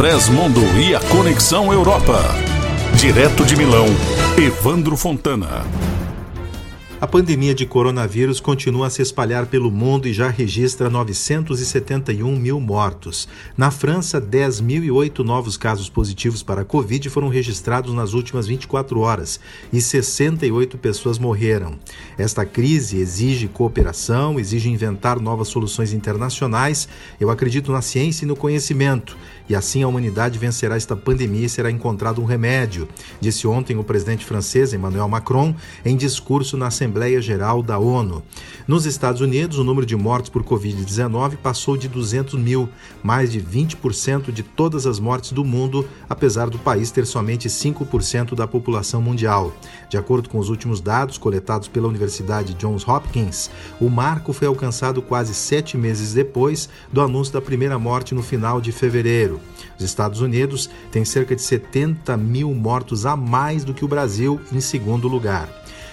Express Mundo e a Conexão Europa. Direto de Milão, Evandro Fontana. A pandemia de coronavírus continua a se espalhar pelo mundo e já registra 971 mil mortos. Na França, 10.008 novos casos positivos para a Covid foram registrados nas últimas 24 horas e 68 pessoas morreram. Esta crise exige cooperação, exige inventar novas soluções internacionais. Eu acredito na ciência e no conhecimento. E assim a humanidade vencerá esta pandemia e será encontrado um remédio, disse ontem o presidente francês Emmanuel Macron em discurso na Assembleia Assembleia Geral da ONU. Nos Estados Unidos, o número de mortes por Covid-19 passou de 200 mil, mais de 20% de todas as mortes do mundo, apesar do país ter somente 5% da população mundial. De acordo com os últimos dados coletados pela Universidade Johns Hopkins, o marco foi alcançado quase sete meses depois do anúncio da primeira morte no final de fevereiro. Os Estados Unidos têm cerca de 70 mil mortos a mais do que o Brasil, em segundo lugar.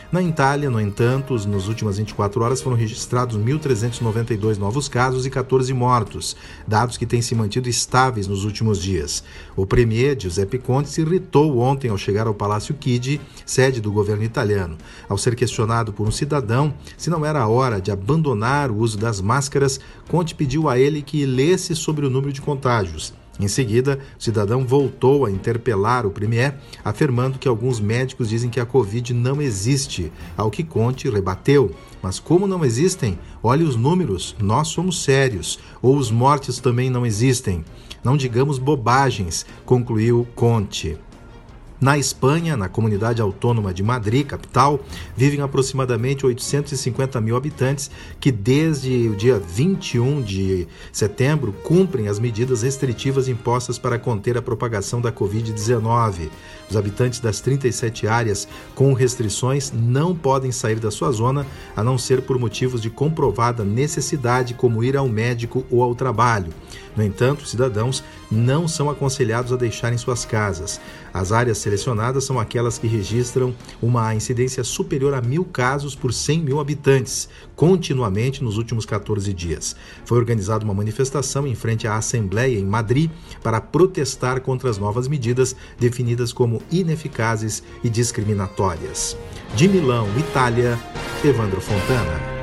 Na Itália, no entanto, nas últimas 24 horas foram registrados 1.392 novos casos e 14 mortos, dados que têm se mantido estáveis nos últimos dias. O premier Giuseppe Conte se irritou ontem ao chegar ao Palácio Chigi, sede do governo italiano. Ao ser questionado por um cidadão se não era a hora de abandonar o uso das máscaras, Conte pediu a ele que lesse sobre o número de contágios. Em seguida, o cidadão voltou a interpelar o premier, afirmando que alguns médicos dizem que a Covid não existe, ao que Conte rebateu. Mas como não existem? Olhe os números, nós somos sérios. Ou os mortes também não existem. Não digamos bobagens, concluiu Conte. Na Espanha, na comunidade autônoma de Madrid, capital, vivem aproximadamente 850 mil habitantes que, desde o dia 21 de setembro, cumprem as medidas restritivas impostas para conter a propagação da Covid-19. Os habitantes das 37 áreas com restrições não podem sair da sua zona a não ser por motivos de comprovada necessidade, como ir ao médico ou ao trabalho. No entanto, os cidadãos não são aconselhados a deixarem suas casas. As áreas selecionadas são aquelas que registram uma incidência superior a mil casos por 100 mil habitantes, continuamente nos últimos 14 dias. Foi organizada uma manifestação em frente à Assembleia em Madrid para protestar contra as novas medidas definidas como ineficazes e discriminatórias. De Milão, Itália, Evandro Fontana.